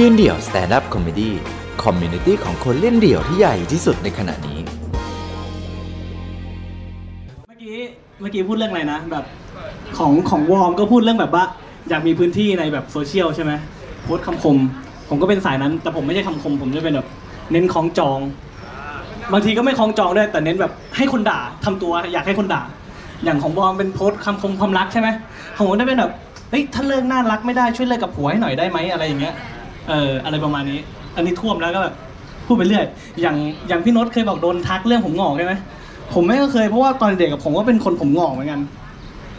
ยืนเดี่ยว stand-up comedy community ของคนเล่นเดี่ยวที่ใหญ่ที่สุดในขณะนี้ เมื่อกี้เมื่อกี้พูดเรื่องอะไรนะแบบของของวอร์มก็พูดเรื่องแบบว่า อยากมีพื้นที่ในแบบโซเชียลใช่ไหมโพสต์คำคม ผมก็เป็นสายนั้น แต่ผมไม่ใช่คำคม ผมจะเป็นแบบเน้นคล้องจอง บางทีก็ไม่คล้องจองด้วย แต่เน้นแบบให้คนด่าทำตัวอยากให้คนด่า อย่างของบอมเป็นโพสต์คำคมความรักใช่ไหมของผมได้เป็นแบบเฮ้ยถ้าเลิกน่ารักไม่ได้ช่วยเลิกกับผัวให้หน่อยได้ไหมอะไรอย่างเงี้ย เอออะไรประมาณนี้ อันนี้ท่วมแล้วก็แบบพูดไปเรื่อย อย่างอย่างพี่นตเคยบอกโดนทักเรื่องผมงอกใช่ไหมผมแม่ก็เคยเพราะว่าตอนเด็กกับผมก็เป็นคนผมงอกเหมือนกัน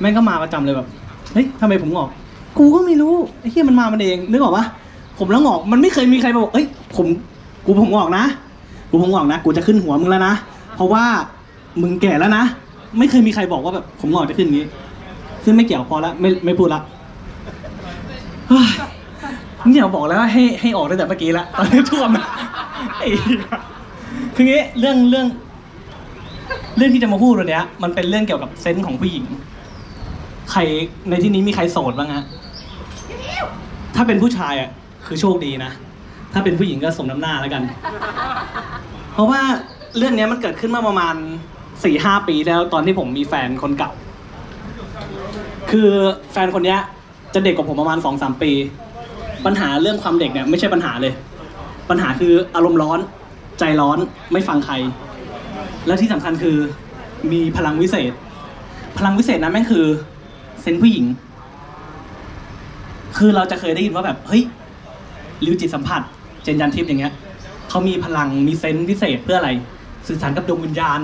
แม่งก็มาประจำเลยแบบเฮ้ยทำไมผมงอก กูก็ไม่รู้ไอ้เหี้ยมันมามันเองนึกออกปะผมแล้วงอกมันไม่เคยมีใครมาบอกเอ้ยผมกูผมงอกนะ กูผมงอกนะ กูจะขึ้นหัวมึงแล้วนะเพราะว่ามึงแก่แล้วนะไม่เคยมีใครบอกว่าแบบผมงอกจะขึ้นอย่างนี้ ซึ่งไม่เกี่ยวพอละไม่ไม่พูดละเฮ้ย เนี่ยบอกแล้วว่าให้ให้ออกตั้งแต่เมื่อกี้ละตอนนี้ท่วมนะไอ้คืองี้เรื่องเรื่องเรื่องที่จะมาพูดวันเนี้ยมันเป็นเรื่องเกี่ยวกับเซนส์ของผู้หญิง ใครในที่นี้มีใครโสดบ้างฮะถ้าเป็นผู้ชายอะคือโชคดีนะ ถ้าเป็นผู้หญิงก็สมน้ำหน้าแล้วกัน เพราะว่าเรื่องเนี้ยมันเกิดขึ้นมื่อประมาณสี่ห้าปีแล้วตอนที่ผมมีแฟนคนเก่า คือแฟนคนเนี้ยจะเด็กกว่าผมประมาณสองสามปี ปัญหาเรื่องความเด็กเนี่ยไม่ใช่ปัญหาเลย ปัญหาคืออารมณ์ร้อน ใจร้อนไม่ฟังใคร และที่สำคัญคือมีพลังวิเศษ พลังวิเศษนั้นแม่งคือ เซนผู้หญิง คือเราจะเคยได้ยินว่าแบบเฮ้ยริวจิตสัมผัส เจนยันทิพย์อย่างเงี้ยเขามีพลังมีเซนพิเศษเพื่ออะไร สื่อสารกับดวงวิญญาณ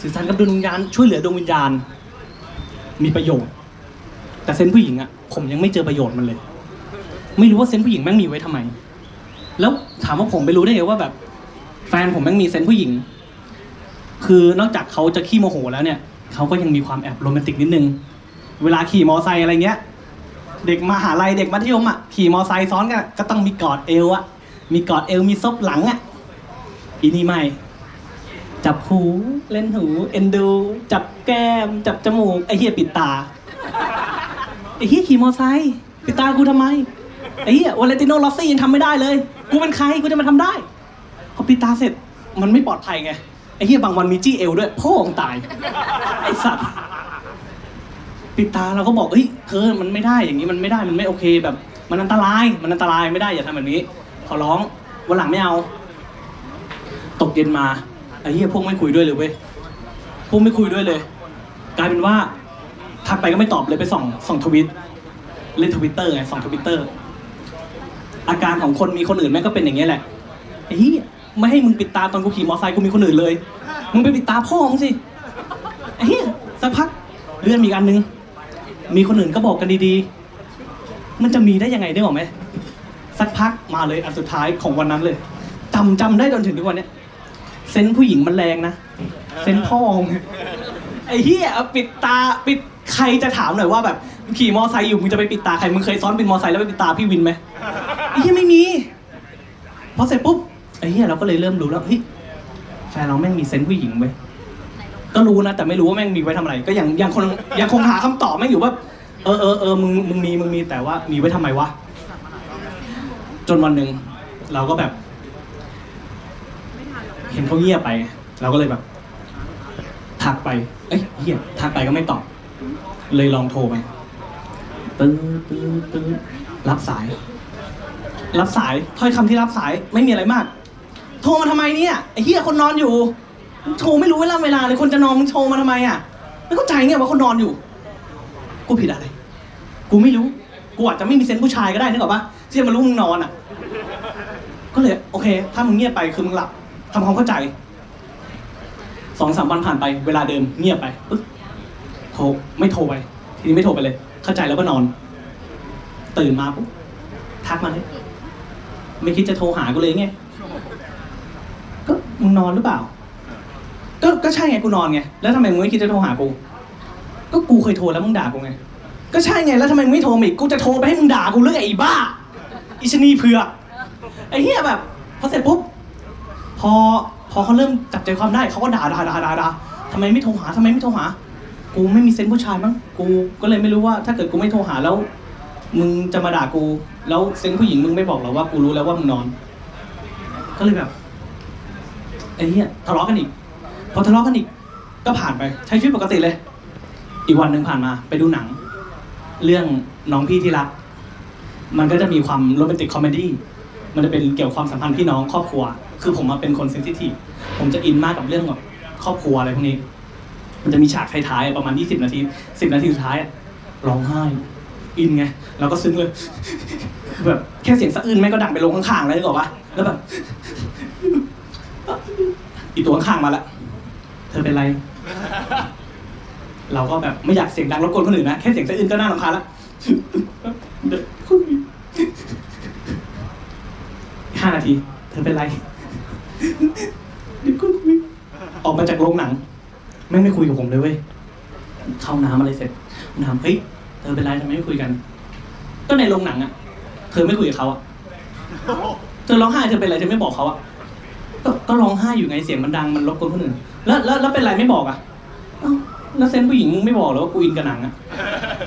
สื่อสารกับดวงวิญญาณช่วยเหลือดวงวิญญาณ มีประโยชน์ แต่เซนผู้หญิงอะผมยังไม่เจอประโยชน์มันเลย ไม่รู้ว่าเซนส์ผู้หญิงแม่งมีไว้ทำไม แล้วถามว่าผมไปรู้ได้ไงว่าแบบ แฟนผมแม่งมีเซนส์ผู้หญิง คือนอกจากเขาจะขี้โมโหแล้วเนี่ยเขาก็ยังมีความแอบโรแมนติกนิดนึง เวลาขี่มอไซค์อะไรเงี้ย เด็กมหาลัยเด็กมัธยมอะขี่มอไซค์ซ้อนกันก็ต้องมีกอดเอวอะ มีกอดเอวมีซบหลังอะอีนี่ไม่จับหูเล่นหูเอ็นดู จับแก้ม จับจมูกไอ้เหี้ยปิดตาไอ้เหี้ยขี่มอไซค์ปิดตากูทำไม ไอ้เหี้ยวาเลนติโนลอสซี่ยังทำไม่ได้เลย กูเป็นใครกูจะมาทำได้ พอปิดตาเสร็จมันไม่ปลอดภัยไง ไอ้เหี้ยบางวันมีจี้เอวด้วยพ่อของตาย ไอ้สัตว์ปิดตาเราก็บอกเฮ้ยเธอมันไม่ได้อย่างนี้มันไม่ได้มันไม่โอเคแบบ มันอันตรายมันอันตรายไม่ได้อย่าทำแบบนี้ขอร้องวันหลังไม่เอา ตกเย็นมาไอ้เหี้ยพวกไม่คุยด้วยเลยเว้ยพวกไม่คุยด้วยเลย กลายเป็นว่าทักไปก็ไม่ตอบเลยไปส่องส่องทวิตเล่นทวิตเตอร์ไงส่องทวิตเตอร์ อาการของคนมีคนอื่นแม่งก็เป็นอย่างนี้ยแหละไอ้เหี้ยไม่ให้มึงปิดตาตอนกูขี่มอเตอร์ไซค์กูมีคนอื่นเลย มึงไปปิดตาพ่อมึงสิไอ้เหี้ยสักพักเลื่อนมีอีกอันนึง มีคนอื่นก็บอกกันดีๆ มันจะมีได้ยังไงได้หรอกไหมสักพักมาเลยอันสุดท้ายของวันนั้นเลยจำจำได้จนถึงทุกวันเนี้ยเซนส์ผู้หญิงมันแรงนะเซนส์พ่อมึงไอ้เหี้ยเอาปิดตาปิดใครจะถามหน่อยว่าแบบขี่มอไซค์อยู่มึงจะไปปิดตาใครมึงเคยซ้อนบินมอไซค์แล้วไปปิดตาพี่วินไหม เหี้ยไม่มี พอเสร็จปุ๊บไอ้เหี้ยเราก็เลยเริ่มรู้แล้วเฮ้ยแฟนเราแม่งมีเซนส์ผู้หญิงเว้ยก็รู้นะแต่ไม่รู้ว่าแม่งมีไว้ทำอะไร ก็ยังยังคงยังคงหาคำตอบแม่งอยู่ว่าเออเออเออมึงมึงมีมึงมีแต่ว่ามีไว้ทำไมวะจนวันหนึ่งเราก็แบบ เห็นเขาเงียบไป เราก็เลยแบบทักไป เอ้ยเฮียทักไปก็ไม่ตอบ เลยลองโทรไปตื้อตื้อตื้อรับสาย รับสายถ้อยคำที่รับสายไม่มีอะไรมาก โทรมาทำไมเนี่ยไอ้เฮียคนนอนอยู่โทรไม่รู้เวลาเวลาเลยคนจะนอนมึงโทรมาทำไมอะไม่เข้าใจเนี่ยว่าคนนอนอยู่ กูผิดอะไร กูไม่รู้ กูอาจจะไม่มีเซนส์ผู้ชายก็ได้นึกออกปะที่จะมารู้มึงนอนอะ ก็เลยโอเค ถ้ามึงเงียบไปคือมึงหลับทำความเข้าใจสองสามวันผ่านไปเวลาเดิมเงียบไปปึ๊บโทรไม่โทรไป ทีนี้ไม่โทรไปเลย เข้าใจแล้วก็นอน ตื่นมาปุ๊บทักมาเลย ไม่คิดจะโทรหากูเลยไงก็มึงนอนหรือเปล่า ก็ก็ใช่ไงกูนอนไงแล้วทำไมมึงไม่คิดจะโทรหากู ก็กูเคยโทรแล้วมึงด่ากูไงก็ใช่ไงแล้วทำไมมึงไม่โทรมาอีกกูจะโทรไปให้มึงด่ากูหรืองไอ้บ้าอิชนีเผือกไอ้เหี้ยแบบพอเสร็จปุ๊บพอพอเขาเริ่มจับใจความได้เขาก็ด่าด่าด่าด่าด่าทำไมไม่โทรหาทำไมไม่โทรหา กูไม่มี sense ผู้ชายมั้งกูก็เลยไม่รู้ว่าถ้าเกิดกูไม่โทรหาแล้ว มึงจะมาด่ากู แล้ว sense ผู้หญิงมึงไม่บอกหรอว่ากูรู้แล้วว่ามึงนอน ก็เลยแบบไอ้เหี้ยทะเลาะกันอีก พอทะเลาะกันอีก ก็ผ่านไปใช้ชีวิตปกติเลย อีกวันหนึ่งผ่านมา ไปดูหนัง เรื่องน้องพี่ที่รัก มันก็จะมีความ romantic comedyมันจะเป็นเกี่ยวกับความสัมพันธ์พี่น้องครอบครัว คือผมมาเป็นคนเซนซิทีฟผมจะอินมากกับเรื่องแบบครอบครัวอะไรพวกนี้ มันจะมีฉากท้ายๆประมาณ 20 นาที 10 นาทีสุดท้ายร้องไห้ อินไงแล้วก็ซึ้งเลย แบบแค่เสียงสะอื้นแม่ก็ดังไปลงข้างๆเลยนึกออกปะแล้วแบบอีตัวข้างๆมาละเธอเป็นไร เราก็แบบไม่อยากเสียงดังรบกวนคนอื่นนะแค่เสียงสะอื้นก็น่ารำคาญละเดี๋ยวคุยห้านาที เธอเป็นไรเดี๋ยวคุยออกมาจากโรงหนัง แม่งไม่คุยกับผมเลยเว้ยเข้าน้ำอะไรเสร็จผมถามเฮ้ย เธอเป็นไรทำไมไม่คุยกัน ก็ในโรงหนังอะเธอไม่คุยกับเขาอะเธอร้องไห้เธอเป็นไรเธอไม่บอกเขาอะก็ก็ร้องไห้อยู่ไงเสียงมันดังมันรบกวนคนอื่น แล้วแล้วแล้วเป็นไรไม่บอกอะเอ้าแล้วเซนส์ผู้หญิงมึงไม่บอกเหรอว่ากูอินกับหนังอะ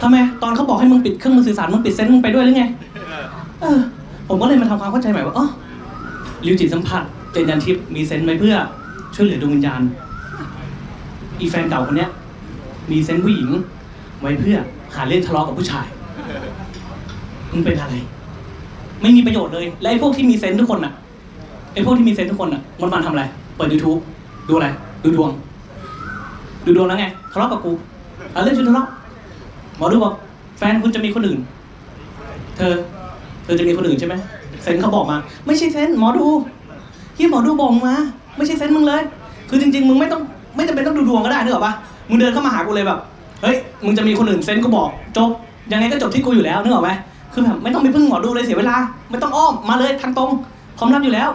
ทำไมตอนเขาบอกให้มึงปิดเครื่องมือสื่อสารมึงปิดเซนส์มึงไปด้วยหรือไงเออผมก็เลยมาทำความเข้าใจใหม่ว่าอ๋อริวจิตสัมผัสเจนยันทิพย์มีเซนส์ไว้เพื่อ ช่วยเหลือดวงวิญญาณ อีแฟนเก่าคนเนี้ย มีเซนส์ผู้หญิงไว้เพื่อ หาเรื่องทะเลาะกับผู้ชายมึงเป็นอะไร ไม่มีประโยชน์เลย และไอ้พวกที่มีเซนทุกคนน่ะไอ้พวกที่มีเซนทุกคนน่ะวันวันทำอะไร เปิด YouTube ดูอะไร ดูดวง ดูดวงแล้วไงทะเลาะกับกูเอาเรื่องชุดทะเลาะหมอดูบอกแฟนคุณจะมีคนอื่น เธอ เธอจะมีคนอื่นใช่ไหมเซนเขาบอกมา ไม่ใช่เซนหมอดูที่หมอดูบอกมา ไม่ใช่เซนมึงเลย คือจริง ๆ มึงไม่ต้องไม่จำเป็นต้องดูดวงก็ได้นึกออกปะมึงเดินเข้ามาหากูเลยแบบ เฮ้ยมึงจะมีคนอื่นเซนก็บอกจบยังไงก็จบที่กูอยู่แล้วนึกออกไหมคือแบบไม่ต้องไปพึ่งหมอดูเลยเสียเวลา ไม่ต้องอ้อมมาเลยทางตรงพร้อมรับอยู่แล้ว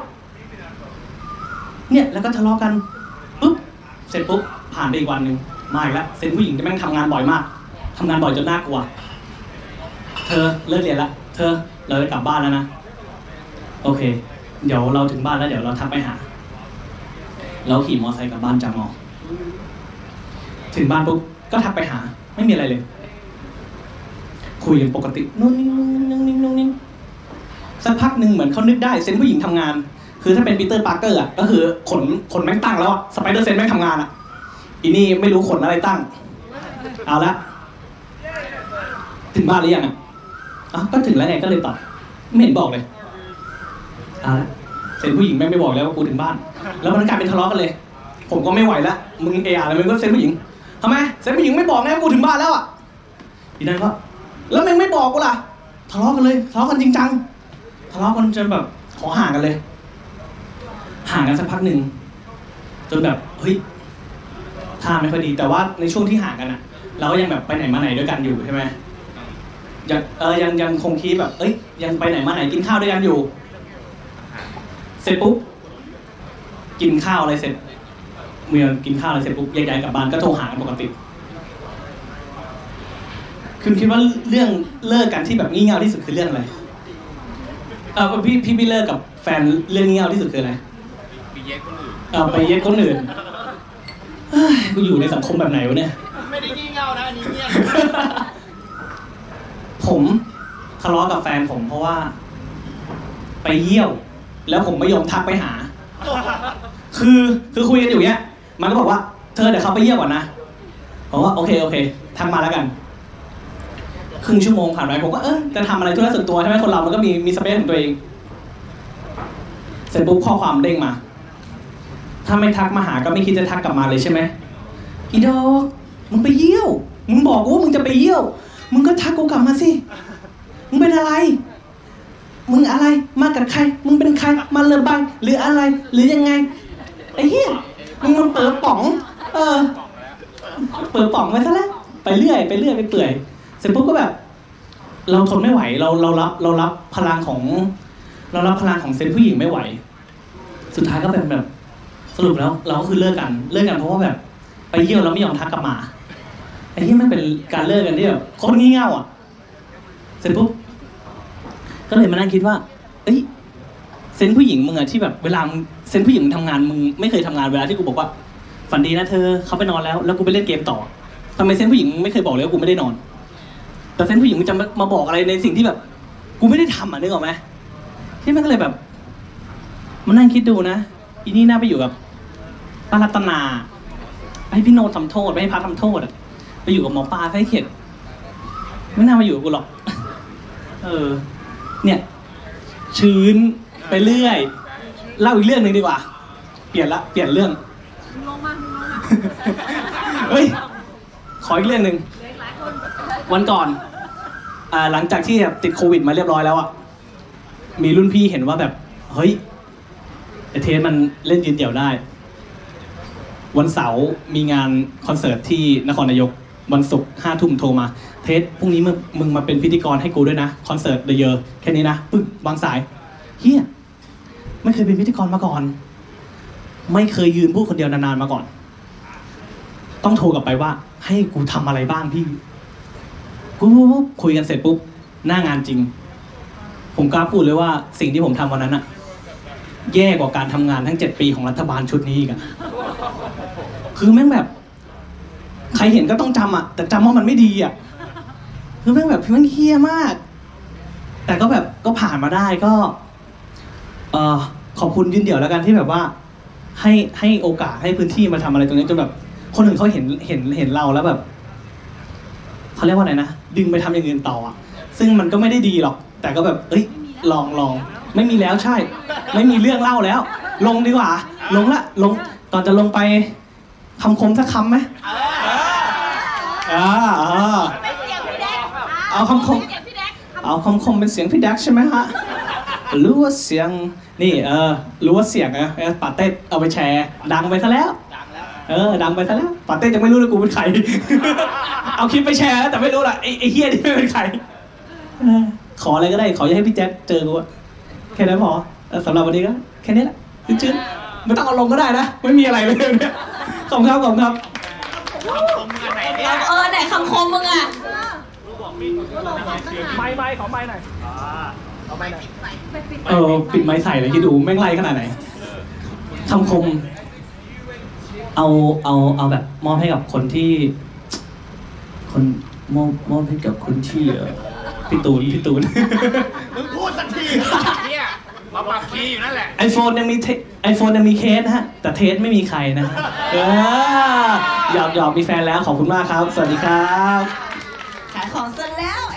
เนี่ยแล้วก็ทะเลาะกันปุ๊บเสร็จปุ๊บผ่านไปอีกวันหนึ่งมาอีกแล้วเซนผู้หญิงจะแม่งทำงานบ่อยมากทำงานบ่อยจนน่ากลัว เธอเลิกเรียนละเธอเราจะกลับบ้านแล้วนะโอเค เดี๋ยวเราถึงบ้านแล้วเดี๋ยวเราทักไปหาเราขี่มอเตอร์ไซค์กลับบ้านจากมอถึงบ้านปุ๊บ ก็ทักไปหา ไม่มีอะไรเลย คุยกันปกตินุ่งนิ่งนุ่งนิ่งนุ่งนิ่งสักพักหนึ่งเหมือนเขานึกได้เซนผู้หญิงทำงาน คือถ้าเป็นปีเตอร์ปาร์เกอร์อะก็คือขนขนแม่งตั้งแล้วอะสไปเดอร์เซนแม่งทำงานอะอีนี่ไม่รู้ขนอะไรตั้ง เอาละถึงบ้านหรือยังอะอะก็ถึงแล้วไงก็เลยตอบไม่เห็นบอกเลยเอาละเซนผู้หญิงแม่งไม่บอกแล้วว่ากูถึงบ้าน แล้วมันกลายเป็นทะเลาะกันเลย ผมก็ไม่ไหวละมึงเออะไรมึงก็เซนผู้หญิง ทำไมเซนผู้หญิงไม่บอกไงว่ากูถึงบ้านแล้วอะทีนั้นก็แล้วมึงไม่บอกกูล่ะทะเลาะกันเลยทะเลาะกันจริงจังทะเลาะกันจนแบบขอห่างกันเลย ห่างกันสักพักหนึ่งจนแบบเฮ้ยท่าไม่ค่อยดี แต่ว่าในช่วงที่ห่างกันอะ เราก็ยังแบบไปไหนมาไหนด้วยกันอยู่ใช่ไหมยังเออยังยังคงคิดแบบ เอ้ย ยังไปไหนมาไหนกินข้าวด้วยกันอยู่ เสร็จปุ๊บกินข้าวอะไรเสร็จ เมื่อกินข้าวอะไรเสร็จปุ๊บแยกย้ายกลับบ้านก็โทรหากันปกติ คุณคิดว่าเรื่องเลิกกันที่แบบงี่เง่าที่สุดคือเรื่องอะไรเออพี่พี่พี่เลิกกับแฟนเรื่องงี่เง่าที่สุดคืออะไรปีเย็กคนอื่นเออไปเย็ดคนอื่นเฮ้ยกูอยู่ในสังคมแบบไหนวะเนี่ยไม่ได้งี่เง่านะอันนี้เนี่ยผมทะเลาะกับแฟนผมเพราะว่า ไปเยี่ยว แล้วผมไม่ยอมทักไปหา คือคือคุยกันอยู่เนี้ย มันก็บอกว่าเธอเดี๋ยวเขาไปเยี่ยวก่อนนะผมว่าโอเคโอเคทักมาแล้วกัน ครึ่งชั่วโมงผ่านไปผมก็เออจะทำอะไรธุระส่วนตัวใช่ไหมคนเรา มันก็มีมีสเปซของตัวเอง เสร็จปุ๊บข้อความเด้งมา ถ้าไม่ทักมาหาก็ไม่คิดจะทักกลับมาเลยใช่ไหมอีดอกมึงไปเยี่ยว มึงบอกกูว่ามึงจะไปเยี่ยว มึงก็ทักกูกลับมาสิ มึงเป็นอะไร มึงอะไร มากับใคร มึงเป็นใคร มาเลยบายหรืออะไร หรือยังไง ไอ้เหี้ย มึงมันเปิดป๋อง เออ เปิดป๋องไว้ซะแล้วไปเรื่อยไปเรื่อยไปเปื่อย เสร็จปุ๊บก็แบบ เราทนไม่ไหว เราเรารับเรารับพลังของ เรารับพลังของเซนผู้หญิงไม่ไหว สุดท้ายก็เป็นแบบ สรุปแล้วเราก็คือเลิกกันเลิกกันเพราะว่าแบบ ไปเยี่ยวแล้วไม่ยอมทักกลับมาไอ้ที่มันเป็นการเลิกกันที่แบบโคตรงี่เง่าอะ เสร็จปุ๊บก็เลยมานั่งคิดว่า เอ้ยเซนผู้หญิงมึงอะที่แบบเวลามึง เซนผู้หญิงมึงทำงานมึงไม่เคยทำงานเวลาที่กูบอกว่า ฝันดีนะเธอเขาไปนอนแล้ว แล้วกูไปเล่นเกมต่อทำไมเซนผู้หญิงไม่เคยบอกเลยว่ากูไม่ได้นอน แต่เซนผู้หญิงมันจะมาบอกอะไรในสิ่งที่แบบ กูไม่ได้ทำอะนึกออกไหมที่มันก็เลยแบบมานั่งคิดดูนะอีนี่น่าไปอยู่กับป้ารัตนาไปให้พี่โนตทำโทษไปให้พัดทำโทษอะไปอยู่กับหมอปลาไส้เข็ดไม่น่ามาอยู่กับกูหรอก เออ เนี่ย ชื้นไปเรื่อย เล่าอีกเรื่องหนึ่งดีกว่า เปลี่ยนละเปลี่ยนเรื่องมึงลงมามึงลงมาเฮ้ยขออีกเรื่องหนึ่งเหลืออีกหลายคนวันก่อนอ่าหลังจากที่แบบติดโควิดมาเรียบร้อยแล้วอะมีรุ่นพี่เห็นว่าแบบ เฮ้ยไอ้เทสมันเล่นยืนเดี่ยวได้ วันเสาร์มีงานคอนเสิร์ตที่นครนายกวันศุกร์ห้าทุ่มโทรมา เทสพรุ่งนี้มึงมึงมาเป็นพิธีกรให้กูด้วยนะ คอนเสิร์ตเดอะเยอแค่นี้นะปึ๊บวางสายเหี้ย ไม่เคยเป็นพิธีกรมาก่อน ไม่เคยยืนพูดคนเดียวนานๆมาก่อน ต้องโทรกลับไปว่า ให้กูทำอะไรบ้างพี่ปุ๊บปุ๊บคุยกันเสร็จปุ๊บหน้างานจริง ผมกล้าพูดเลยว่าสิ่งที่ผมทำวันนั้นอะแย่กว่าการทำงานทั้งเจ็ดปีของรัฐบาลชุดนี้อีกอะคือแม่งแบบ ใครเห็นก็ต้องจำอะแต่จำว่ามันไม่ดีอะคือแม่งแบบแม่งเฮี้ยมาก แต่ก็แบบก็ผ่านมาได้ก็ เอ่อขอบคุณยืนเดี่ยวแล้วกันที่แบบว่า ให้ให้โอกาสให้พื้นที่มาทำอะไรตรงนี้จนแบบ คนอื่นเขาเห็นเห็นเห็นเราแล้วแบบเขาเรียกว่าอะไรนะดึงไปทำอย่างอื่นต่ออะซึ่งมันก็ไม่ได้ดีหรอก แต่ก็แบบ เอ้ย ลองลองไม่มีแล้วใช่ ไม่มีเรื่องเล่าแล้ว ลงดีกว่า ลงละลงก่อนจะลงไปคำคมสักคำไหมอ่าอ่าเป็นเสียงพี่แดกเอาคำคมเสียงพี่แดกเอาคำคมเป็นเสียงพี่แดกใช่ไหมฮะ รู้ว่าเสียงนี่เออรู้ว่าเสียงนะเออปาเต้เอาไปแชร์ ดังไปซะแล้วดังแล้วเออดังไปซะแล้วปาเต้ยังไม่รู้เลยกูเป็นใครเอาคลิปไปแชร์แล้วแต่ไม่รู้ละไอ้ไอ้เฮียนี่ไม่เป็นใครเออขออะไรก็ได้ ขออย่าให้พี่แจ๊คเจอกูอะแค่นั้นพอเออสำหรับวันนี้ก็แค่นี้แหละจืดๆไม่ต้องเอาลงก็ได้นะไม่มีอะไรเลยเนี่ยขอบคุณครับขอบคุณครับตรงกันไหนเนี่ยเออไหนคำคมมึงอะไม้ไม้ขอไม้หน่อย เอาไปปิดใส่เออปิดไม้ใส่เลยคิดดูแม่งไล่ขนาดไหนคำคม เอาเอาเอาแบบมอบให้กับคนที่ คนมอบมอบให้กับคนที่เออพี่ตูนพี่ตูน มึงพูดสักทีเนี่ยมาปรับคีย์อยู่นั่นแหละ ไอโฟนยังมีไอโฟนยังมีเคสนะฮะ แต่เทสไม่มีใครนะฮะเออหยอกหยอกมีแฟนแล้วขอบคุณมากครับ สวัสดีครับ ขายของเสร็จแล้วไอ